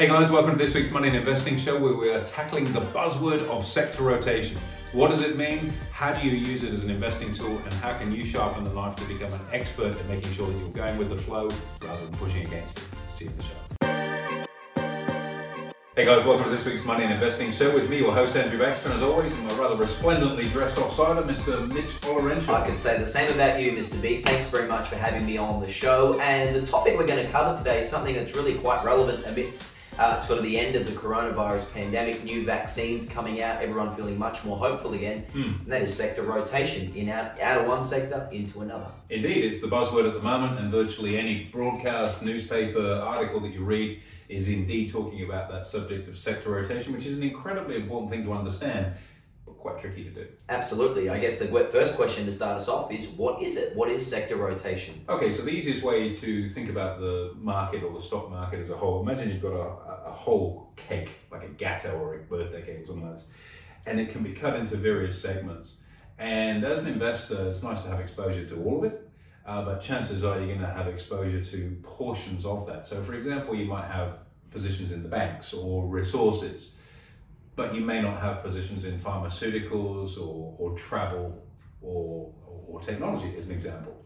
Hey guys, welcome to this week's Money and Investing Show where we are tackling the buzzword of sector rotation. What does it mean? How do you use it as an investing tool? And how can you sharpen the knife to become an expert at making sure that you're going with the flow rather than pushing against it? See you in the show. Hey guys, welcome to this week's Money and Investing Show with me, your host Andrew Baxter, as always, and my rather resplendently dressed offsider, Mr. Mitch Olorenshaw. I can say the same about you, Mr. B. Thanks very much for having me on the show. And the topic we're going to cover today is something that's really quite relevant amidst uh, sort of the end of the coronavirus pandemic, new vaccines coming out, everyone feeling much more hopeful again. Mm. And that is sector rotation in out, out of one sector into another. Indeed, it's the buzzword at the moment, and virtually any broadcast, newspaper, article that you read is indeed talking about that subject of sector rotation, which is an incredibly important thing to understand quite tricky to do. Absolutely. I guess the first question to start us off is what is it? What is sector rotation? Okay, so the easiest way to think about the market or the stock market as a whole, imagine you've got a, a whole cake, like a gatto or a birthday cake or something like that, and it can be cut into various segments. And as an investor, it's nice to have exposure to all of it. Uh, but chances are you're going to have exposure to portions of that. So, for example, you might have positions in the banks or resources but you may not have positions in pharmaceuticals or, or travel or, or technology, as an example.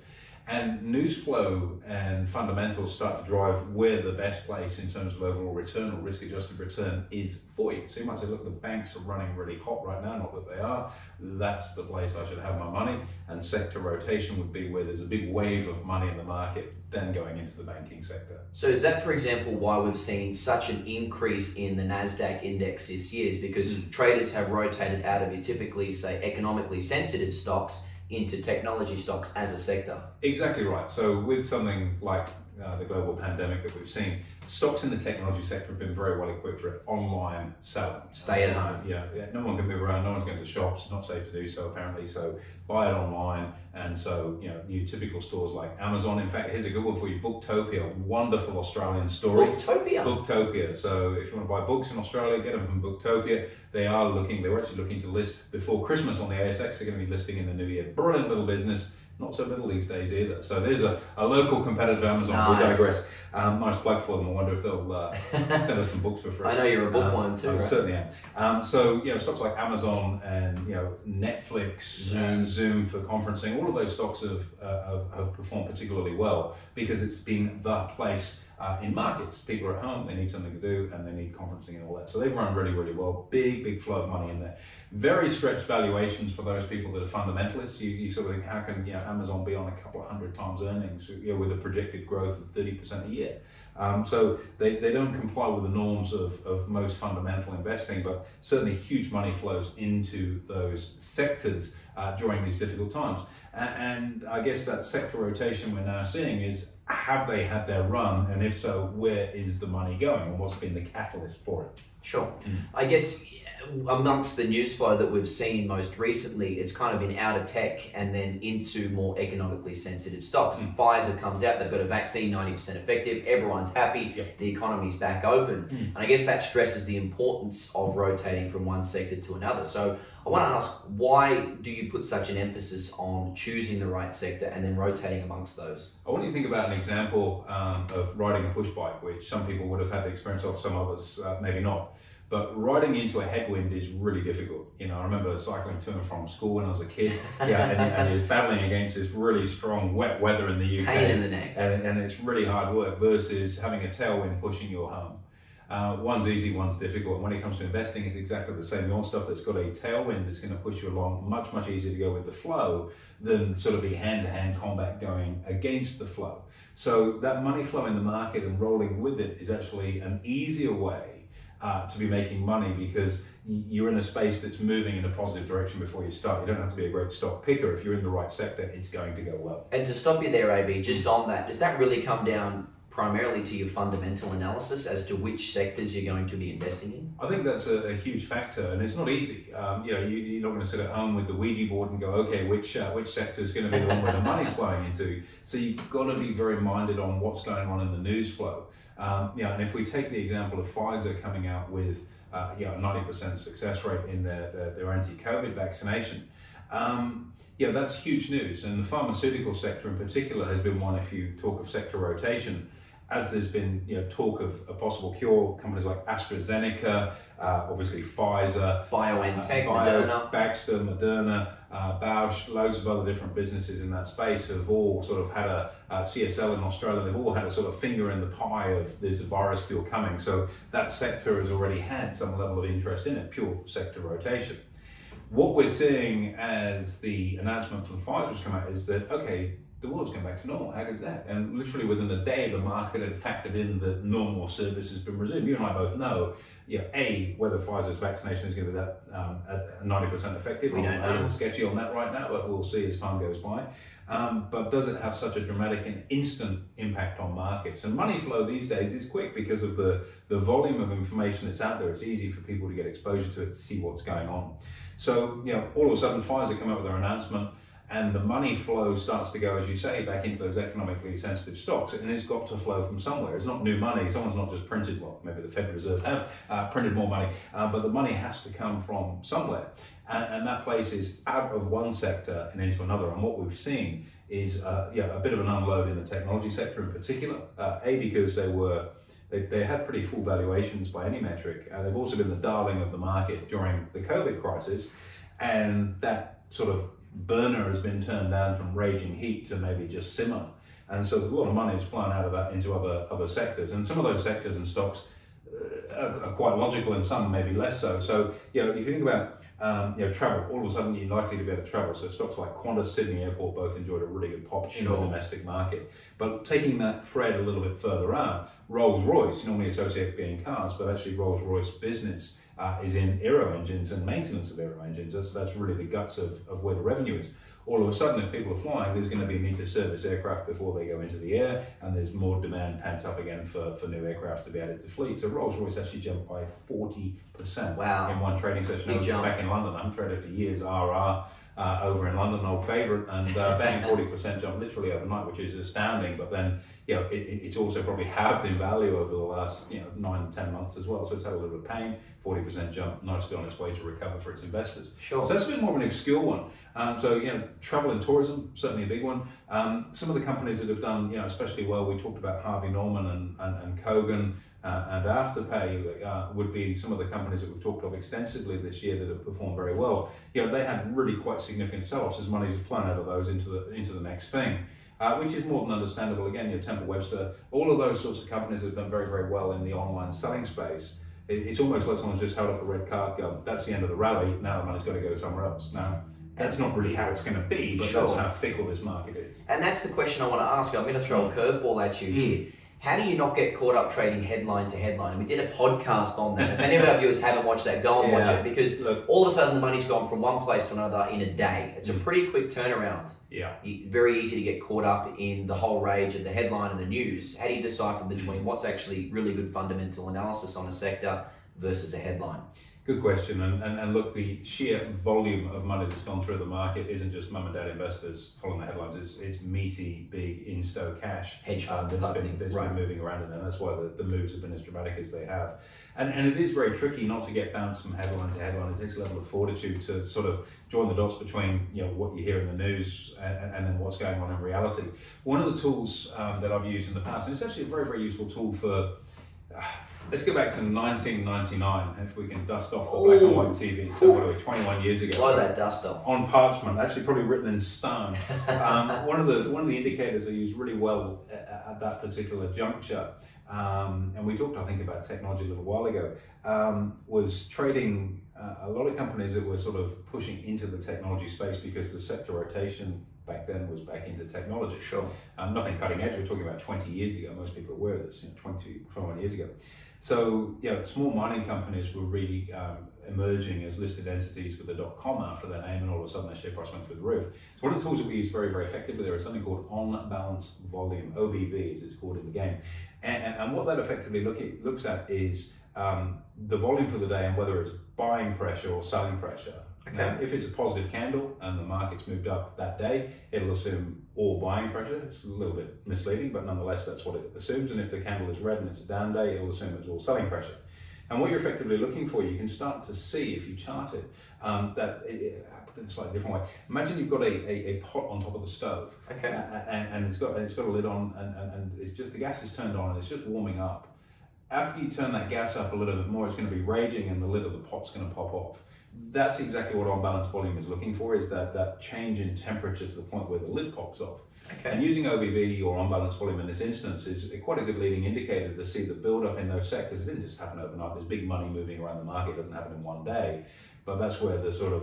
And news flow and fundamentals start to drive where the best place in terms of overall return or risk adjusted return is for you. So you might say, look, the banks are running really hot right now, not that they are. That's the place I should have my money. And sector rotation would be where there's a big wave of money in the market, then going into the banking sector. So is that, for example, why we've seen such an increase in the NASDAQ index this year? Is because mm. traders have rotated out of your typically, say, economically sensitive stocks into technology stocks as a sector. Exactly right. So with something like uh, the global pandemic that we've seen, stocks in the technology sector have been very well equipped for it. online selling. Stay at home. yeah, yeah, no one can move around, no one's going to the shops, it's not safe to do so apparently. So buy it online. And so, you know, new typical stores like Amazon. In fact, here's a good one for you Booktopia, wonderful Australian story. Booktopia. Booktopia. So if you want to buy books in Australia, get them from Booktopia. They are looking, they were actually looking to list before Christmas on the ASX. They're going to be listing in the new year. Brilliant little business not so little these days either. So there's a, a local competitor Amazon. Nice. We digress. Um, nice plug for them. Wonder if they'll uh, send us some books for free. I know you're a bookworm um, too. I right? certainly am. Um, so you know stocks like Amazon and you know Netflix Zoom. and Zoom for conferencing, all of those stocks have, uh, have, have performed particularly well because it's been the place uh, in markets. People are at home, they need something to do, and they need conferencing and all that. So they've run really, really well. Big, big flow of money in there. Very stretched valuations for those people that are fundamentalists. You, you sort of think, how can you know, Amazon be on a couple of hundred times earnings you know, with a projected growth of 30% a year? Um, so they, they don't comply with the norms of, of most fundamental investing, but certainly huge money flows into those sectors uh, during these difficult times. And, and I guess that sector rotation we're now seeing is have they had their run? And if so, where is the money going? And what's been the catalyst for it? Sure. Mm. I guess amongst the news flow that we've seen most recently, it's kind of been out of tech and then into more economically sensitive stocks. Mm. Pfizer comes out, they've got a vaccine, 90% effective, everyone's happy, yep. the economy's back open. Mm. And I guess that stresses the importance of rotating from one sector to another. So I want to ask, why do you put such an emphasis on choosing the right sector and then rotating amongst those? I want you to think about an example um, of riding a push bike, which some people would have had the experience of, some others uh, maybe not. But riding into a headwind is really difficult. You know, I remember cycling to and from school when I was a kid. Yeah, and, and you're battling against this really strong wet weather in the UK. Pain in the neck. And, and it's really hard work versus having a tailwind pushing you home. Uh, one's easy, one's difficult. And when it comes to investing, it's exactly the same. You want stuff that's got a tailwind that's going to push you along. Much, much easier to go with the flow than sort of be hand-to-hand combat going against the flow. So that money flow in the market and rolling with it is actually an easier way uh, to be making money because you're in a space that's moving in a positive direction before you start. You don't have to be a great stock picker. If you're in the right sector, it's going to go well. And to stop you there, AB, just on that, does that really come down primarily to your fundamental analysis as to which sectors you're going to be investing in? I think that's a, a huge factor, and it's not easy. Um, you know, you, are not going to sit at home with the Ouija board and go, okay, which uh, which sector is going to be the one where the money's flowing into. So you've got to be very minded on what's going on in the news flow. Um, yeah, and if we take the example of Pfizer coming out with uh, you know, 90% success rate in their, their, their anti-COVID vaccination, um, yeah, that's huge news. And the pharmaceutical sector in particular has been one, if you talk of sector rotation, as there's been you know, talk of a possible cure, companies like AstraZeneca, uh, obviously Pfizer, BioNTech, uh, Bio, Moderna. Baxter, Moderna, uh, Bausch, loads of other different businesses in that space have all sort of had a uh, CSL in Australia. They've all had a sort of finger in the pie of there's a virus cure coming. So that sector has already had some level of interest in it, pure sector rotation. What we're seeing as the announcement from Pfizer's come out is that okay, the world's going back to normal. How good's that? And literally within a day, the market had factored in that normal service has been resumed. You and I both know, you know, A, whether Pfizer's vaccination is going to be that um, at 90% effective. We don't I'm know. a little sketchy on that right now, but we'll see as time goes by. Um, but does it have such a dramatic and instant impact on markets? And money flow these days is quick because of the, the volume of information that's out there. It's easy for people to get exposure to it, to see what's going on. So, you know, all of a sudden Pfizer come out with their announcement and the money flow starts to go, as you say, back into those economically sensitive stocks, and it's got to flow from somewhere. It's not new money. Someone's not just printed. Well, maybe the Federal Reserve have uh, printed more money, uh, but the money has to come from somewhere, and, and, that place is out of one sector and into another. And what we've seen is, uh, yeah, a bit of an unload in the technology sector in particular. Uh, a because they were they, they had pretty full valuations by any metric. Uh, they've also been the darling of the market during the COVID crisis, and that sort of burner has been turned down from raging heat to maybe just simmer. And so there's a lot of money that's flown out of that into other other sectors. And some of those sectors and stocks uh, are, quite logical and some maybe less so. So, you know, if you think about um, you know, travel, all of a sudden you're likely to be able to travel. So stocks like Qantas, Sydney Airport both enjoyed a really good pop in the domestic market. But taking that thread a little bit further out, Rolls-Royce, you normally associate being cars, but actually Rolls-Royce business uh, is in aero engines and maintenance of aero engines. That's, that's really the guts of, of where the revenue is. All of a sudden, if people are flying, there's going to be a need to service aircraft before they go into the air, and there's more demand pent up again for, for new aircraft to be added to fleet. So Rolls Royce actually jumped by 40% wow. in one trading session. Big jump. Back in London, I'm traded for years, RR. Uh, over in London, old favourite, and uh, bang, 40% jump literally overnight, which is astounding. But then, you know, it, it's also probably halved in value over the last, you know, nine, ten months as well. So it's had a little bit of pain, 40% jump, nicely on its way to recover for its investors. Sure. So that's a bit more of an obscure one. Um, so, you know, travel and tourism, certainly a big one. Um, some of the companies that have done, you know, especially well, we talked about Harvey Norman and, and, and Kogan uh, and Afterpay uh, would be some of the companies that we've talked of extensively this year that have performed very well. You know, they had really quite significant sell-offs as money's flown out of those into the into the next thing. Uh, which is more than understandable. Again, your Temple Webster, all of those sorts of companies have done very, very well in the online selling space. It, it's almost like someone's just held up a red card, go, that's the end of the rally, now the money's got to go somewhere else. Now, that's not really how it's going to be, but Sure. that's how fickle this market is. And that's the question I want to ask. I'm going to throw a curveball at you here. How do you not get caught up trading headline to headline? And we did a podcast on that. If any of our viewers haven't watched that, go and watch it because Look, all of a sudden the money's gone from one place to another in a day. It's a Mm. pretty quick turnaround. yeah. Very easy to get caught up in the whole rage of the headline and the news. How do you decipher between what's actually really good fundamental analysis on a sector versus a headline? Good question. And, and, and look, the sheer volume of money that's gone through the market isn't just mum and dad investors following the headlines. It's, it's meaty, big, insto cash Hedge uh, funds that's been, that's Right. been moving around in there. That's why the, the moves have been as dramatic as they have. And, and it is very tricky not to get bounced from headline to headline. It takes a level of fortitude to sort of join the dots between you know what you hear in the news and, and then what's going on in reality. One of the tools um, that I've used in the past, and it's actually a very, very useful tool for. Uh, Let's go back to 1999, if we can dust off the black and white TV. So, what are we, 21 years ago? Blow that dust off. on parchment, actually probably written in stone. Um, one of the one of the indicators I used really well at, at that particular juncture, um, and we talked I think about technology a little while ago, um, was trading uh, a lot of companies that were sort of pushing into the technology space because the sector rotation back then was back into technology. Sure. Um, nothing cutting edge. We're talking about 20 years ago. Most people are aware of this. You know, 20, 21 years ago. So, you know, small mining companies were really um, emerging as listed entities with a dot com after their name, and all of a sudden their share price went through the roof. So, one of the tools that we use very, very effectively there is something called on balance volume, OBV as it's called in the game. And, and, and what that effectively look at, looks at is um, the volume for the day and whether it's buying pressure or selling pressure. Okay. Now, if it's a positive candle and the market's moved up that day, it'll assume all buying pressure. It's a little bit misleading, but nonetheless, that's what it assumes. And if the candle is red and it's a down day, it'll assume it's all selling pressure. And what you're effectively looking for, you can start to see if you chart it, um, that it, put it in a slightly different way. Imagine you've got a, a, a pot on top of the stove, Okay. and, and it's got it's got a lid on, and, and, and it's just the gas is turned on, and it's just warming up. After you turn that gas up a little bit more, it's going to be raging, and the lid of the pot's going to pop off. That's exactly what on balance volume is looking for: is that that change in temperature to the point where the lid pops off. Okay. And using OBV or on balance volume in this instance is quite a good leading indicator to see the build up in those sectors. It didn't just happen overnight. There's big money moving around the market. It doesn't happen in one day, but that's where the sort of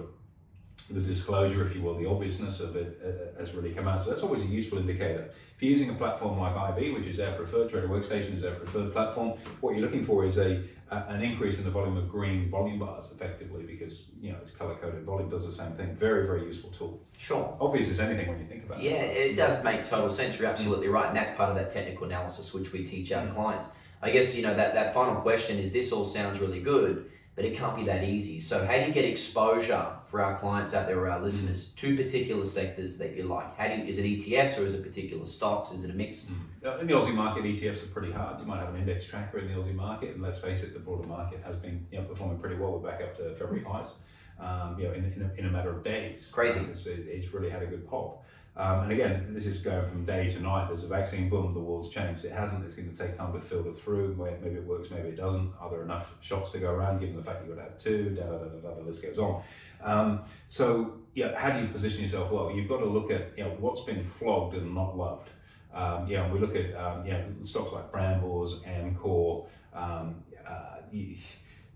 the disclosure, if you will, the obviousness of it uh, has really come out. So that's always a useful indicator. If you're using a platform like IB, which is our preferred trader workstation, is our preferred platform, what you're looking for is a, a an increase in the volume of green volume bars, effectively, because you know it's color coded volume does the same thing. Very very useful tool. Sure. Obvious as anything when you think about Yeah, it. Yeah, it does make total sense. You're absolutely right, and that's part of that technical analysis which we teach our clients. I guess you know that that final question is: This all sounds really good, but it can't be that easy. So, how do you get exposure for our clients out there or our listeners to particular sectors that you like? How do you, is it ETFs or is it particular stocks? Is it a mix? Uh, In the Aussie market, ETFs are pretty hard. You might have an index tracker in the Aussie market, and let's face it, the broader market has been you know, performing pretty well. We're back up to February highs, um, you know, in, in, a, in a matter of days. Crazy. It's, it's really had a good pop. Um, and again, this is going from day to night. There's a vaccine, boom, the world's changed. It hasn't. It's going to take time to filter through. Maybe it works, maybe it doesn't. Are there enough shots to go around, given the fact you've got to have two, da da da da da, the list goes on. Um, so, yeah, how do you position yourself well? You've got to look at you know, what's been flogged and not loved. Um, yeah, we look at um, know, stocks like Brambles, Amcor, um, uh,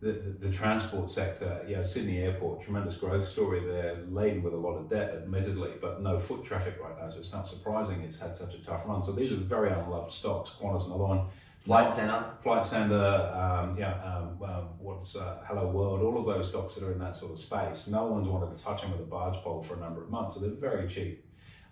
the, the, the transport sector, you know, Sydney Airport, tremendous growth story there, laden with a lot of debt, admittedly, but no foot traffic right now, so it's not surprising it's had such a tough run. So these are very unloved stocks. Qantas, another one. Flight Centre. Flight Centre, um, yeah, um, um, what's uh, Hello World, all of those stocks that are in that sort of space. No one's wanted to touch them with a barge pole for a number of months, so they're very cheap.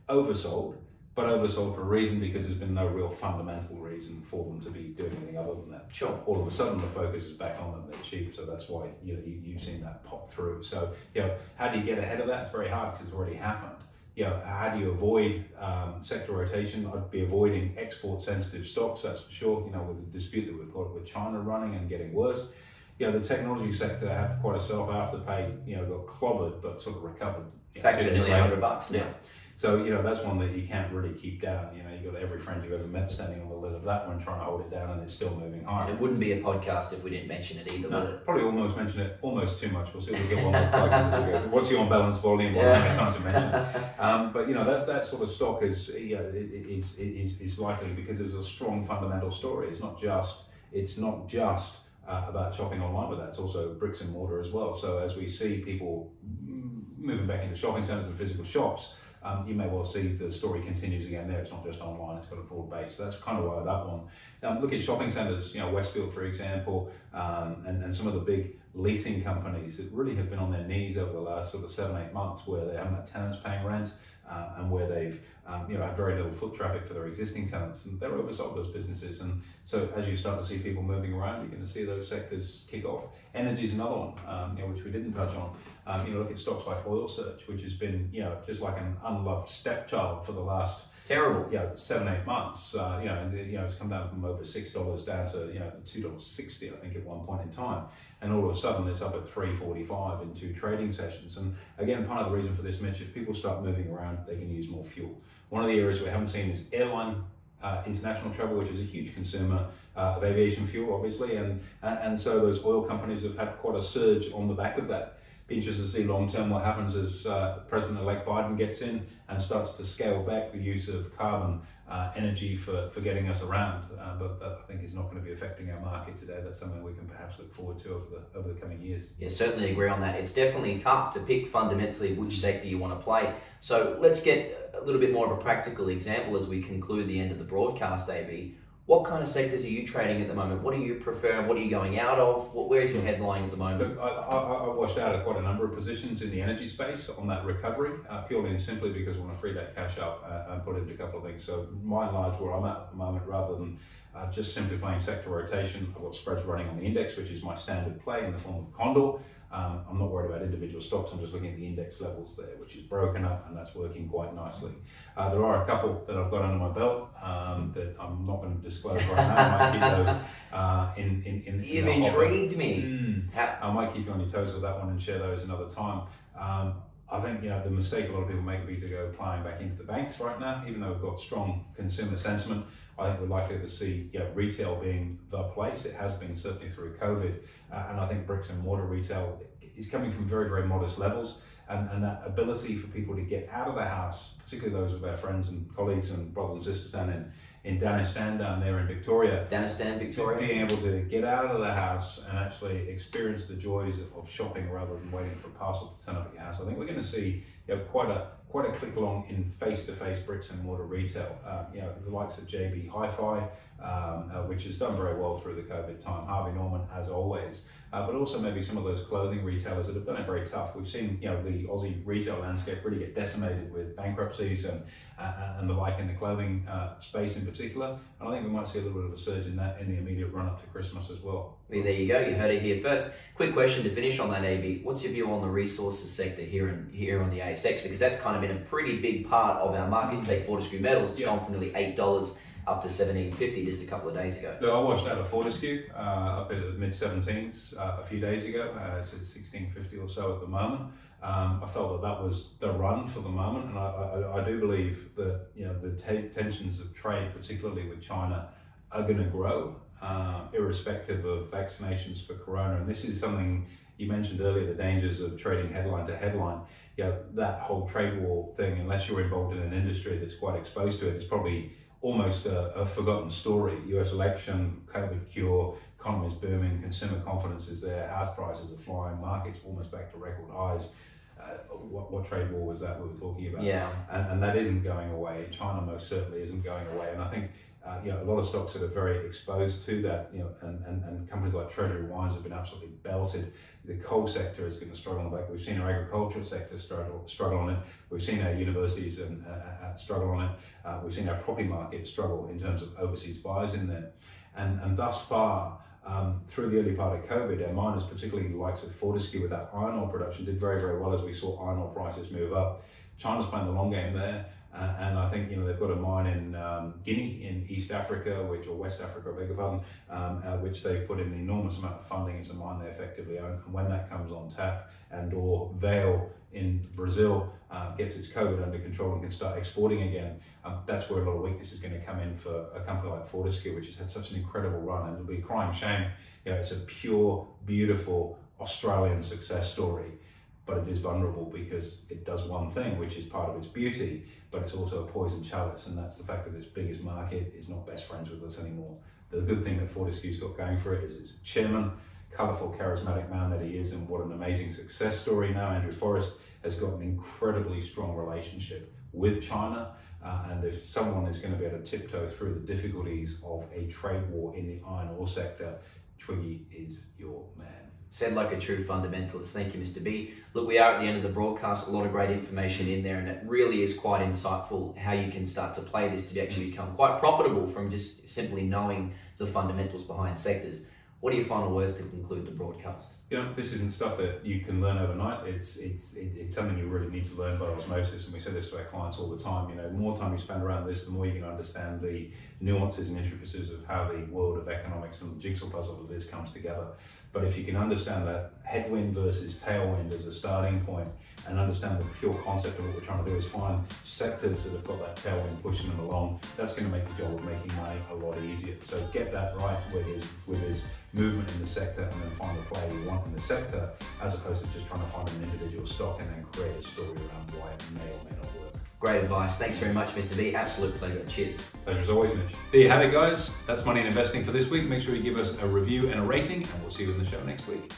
Oversold, but oversold for a reason because there's been no real fundamental reason for them to be doing anything other than that. Sure. All of a sudden, the focus is back on them. They're cheap, so that's why you know you, you've seen that pop through. So you know, how do you get ahead of that? It's very hard because it's already happened. You know, how do you avoid um, sector rotation? I'd be avoiding export-sensitive stocks, that's for sure. You know, with the dispute that we've got with China running and getting worse. You know, the technology sector had quite a self afterpay. You know, got clobbered but sort of recovered. Back to nearly 100 bucks now. Yeah. So you know that's one that you can't really keep down. You know you've got every friend you've ever met standing on the lid of that one trying to hold it down, and it's still moving And higher. it wouldn't be a podcast if we didn't mention it either, would No, it? probably almost mention it almost too much. We'll see if we get one more plug in as we go. So what's your balance volume? Or how many times mention it? Um, but you know that, that sort of stock is you know, is, is is likely because there's a strong fundamental story. It's not just it's not just uh, about shopping online, but that's also bricks and mortar as well. So as we see people moving back into shopping centres and physical shops, um, you may well see the story continues again there. It's not just online; it's got a broad base. So that's kind of why that one. Um, look at shopping centres, you know Westfield for example, um, and, and some of the big leasing companies that really have been on their knees over the last sort of seven eight months, where they haven't had tenants paying rent. Uh, and where they've um, you know had very little foot traffic for their existing tenants, and they're oversold those businesses. And so as you start to see people moving around, you're going to see those sectors kick off. Energy is another one, um, you know, which we didn't touch on. Um, you know, look at stocks like Oil Search, which has been you know just like an unloved stepchild for the last Terrible. you know, seven, eight months, uh, you know, and you know, it's come down from over six dollars down to you know two dollars sixty, I think, at one point in time, and all of a sudden it's up at three forty-five in two trading sessions. And again, part of the reason for this, Mitch, if people start moving around, they can use more fuel. One of the areas we haven't seen is airline. Uh, international travel, which is a huge consumer uh, of aviation fuel, obviously, and and so those oil companies have had quite a surge on the back of that be interested to see long term what happens as uh, President-elect Biden gets in and starts to scale back the use of carbon uh, energy for, for getting us around. Uh, but that I think is not going to be affecting our market today. That's something we can perhaps look forward to over the over the coming years. Yeah, certainly agree on that. It's definitely tough to pick fundamentally which sector you want to play. So let's get a little bit more of a practical example as we conclude the end of the broadcast, AB. What kind of sectors are you trading at the moment? What do you prefer? What are you going out of? Where's your headline at the moment? Look, I, I, I washed out of quite a number of positions in the energy space on that recovery, uh, purely and simply because I want to free that cash up uh, and put into a couple of things. So, by and large, where I'm at at the moment, rather than uh, just simply playing sector rotation. I've got spreads running on the index, which is my standard play in the form of Condor. Um, I'm not worried about individual stocks. I'm just looking at the index levels there, which is broken up, and that's working quite nicely. Uh, there are a couple that I've got under my belt um, that I'm not going to disclose right now. I might keep those uh, in, in, in, You've in intrigued me. Mm. I might keep you on your toes with that one and share those another time. Um, I think you know the mistake a lot of people make would be to go playing back into the banks right now, even though we've got strong consumer sentiment. I think we're likely to see you know, retail being the place. It has been certainly through COVID, uh, and I think bricks and mortar retail is coming from very very modest levels. And, and that ability for people to get out of the house, particularly those of our friends and colleagues and brothers and sisters down in in Danistan down there in Victoria. Danistan, Victoria. Being able to get out of the house and actually experience the joys of, of shopping rather than waiting for a parcel to turn up at your house. I think we're going to see you know, quite a quite a click along in face-to-face bricks and mortar retail. Um, you know, the likes of JB Hi-Fi, um, uh, which has done very well through the COVID time. Harvey Norman, as always, uh, but also maybe some of those clothing retailers that have done it very tough. We've seen, you know, the Aussie retail landscape really get decimated with bankruptcies and uh, and the like in the clothing uh, space in particular. And I think we might see a little bit of a surge in that in the immediate run up to Christmas as well. Well there you go. You heard it here first. Quick question to finish on that, AB. What's your view on the resources sector here in here on the ASX? Because that's kind of been a pretty big part of our market. Take Fortescue Metals. It's yeah. gone from nearly eight dollars up to 1750 just a couple of days ago. Look, I watched out of Fortescue uh, up at the mid 17s uh, a few days ago. Uh, it's at 1650 or so at the moment. Um, I felt that that was the run for the moment, and I, I, I do believe that you know the t- tensions of trade, particularly with China, are going to grow, uh, irrespective of vaccinations for corona. And this is something you mentioned earlier: the dangers of trading headline to headline. You know, that whole trade war thing, unless you're involved in an industry that's quite exposed to it, it's probably almost a, a, forgotten story. US election, COVID cure, economy's booming, consumer confidence is there, house prices are flying, markets almost back to record highs. Uh, what, what, trade war was that we were talking about? Yeah. And, and that isn't going away. China most certainly isn't going away. And I think uh, you know, a lot of stocks that are very exposed to that, you know, and, and, and companies like Treasury Wines have been absolutely belted. The coal sector is going to struggle on the back. We've seen our agricultural sector struggle, struggle on it. We've seen our universities and, uh, uh, struggle on it. Uh, we've seen our property market struggle in terms of overseas buyers in there. And, and thus far, um, through the early part of COVID, our miners, particularly the likes of Fortescue with that iron ore production, did very, very well as we saw iron ore prices move up. China's playing the long game there. Uh, and I think you know they've got a mine in um, Guinea in East Africa, which or West Africa, I beg your pardon, um, uh, which they've put in an enormous amount of funding. A mine they effectively own, and when that comes on tap, and or Vale in Brazil uh, gets its COVID under control and can start exporting again, um, that's where a lot of weakness is going to come in for a company like Fortescue, which has had such an incredible run, and it'll be crying shame. You know, it's a pure, beautiful Australian success story but it is vulnerable because it does one thing, which is part of its beauty, but it's also a poison chalice, and that's the fact that its biggest market is not best friends with us anymore. The good thing that Fortescue's got going for it is its chairman, colourful, charismatic man that he is, and what an amazing success story now. Andrew Forrest has got an incredibly strong relationship with China, uh, and if someone is going to be able to tiptoe through the difficulties of a trade war in the iron ore sector, Twiggy is your man said like a true fundamentalist. Thank you, Mr. B. Look, we are at the end of the broadcast. A lot of great information in there, and it really is quite insightful how you can start to play this to actually become quite profitable from just simply knowing the fundamentals behind sectors. What are your final words to conclude the broadcast? You know, this isn't stuff that you can learn overnight. It's it's it's something you really need to learn by osmosis, and we say this to our clients all the time. You know, the more time you spend around this, the more you can understand the nuances and intricacies of how the world of economics and the jigsaw puzzle of this comes together. But if you can understand that headwind versus tailwind as a starting point and understand the pure concept of what we're trying to do is find sectors that have got that tailwind pushing them along, that's going to make the job of making money a lot easier. So get that right with his, with his movement in the sector and then find the play you want in the sector as opposed to just trying to find an individual stock and then create a story around why it may or may not work. Great advice. Thanks very much, Mr. B. Absolute pleasure. Cheers. Pleasure as always, Mitch. There you have it, guys. That's Money and Investing for this week. Make sure you give us a review and a rating, and we'll see you in the show next week.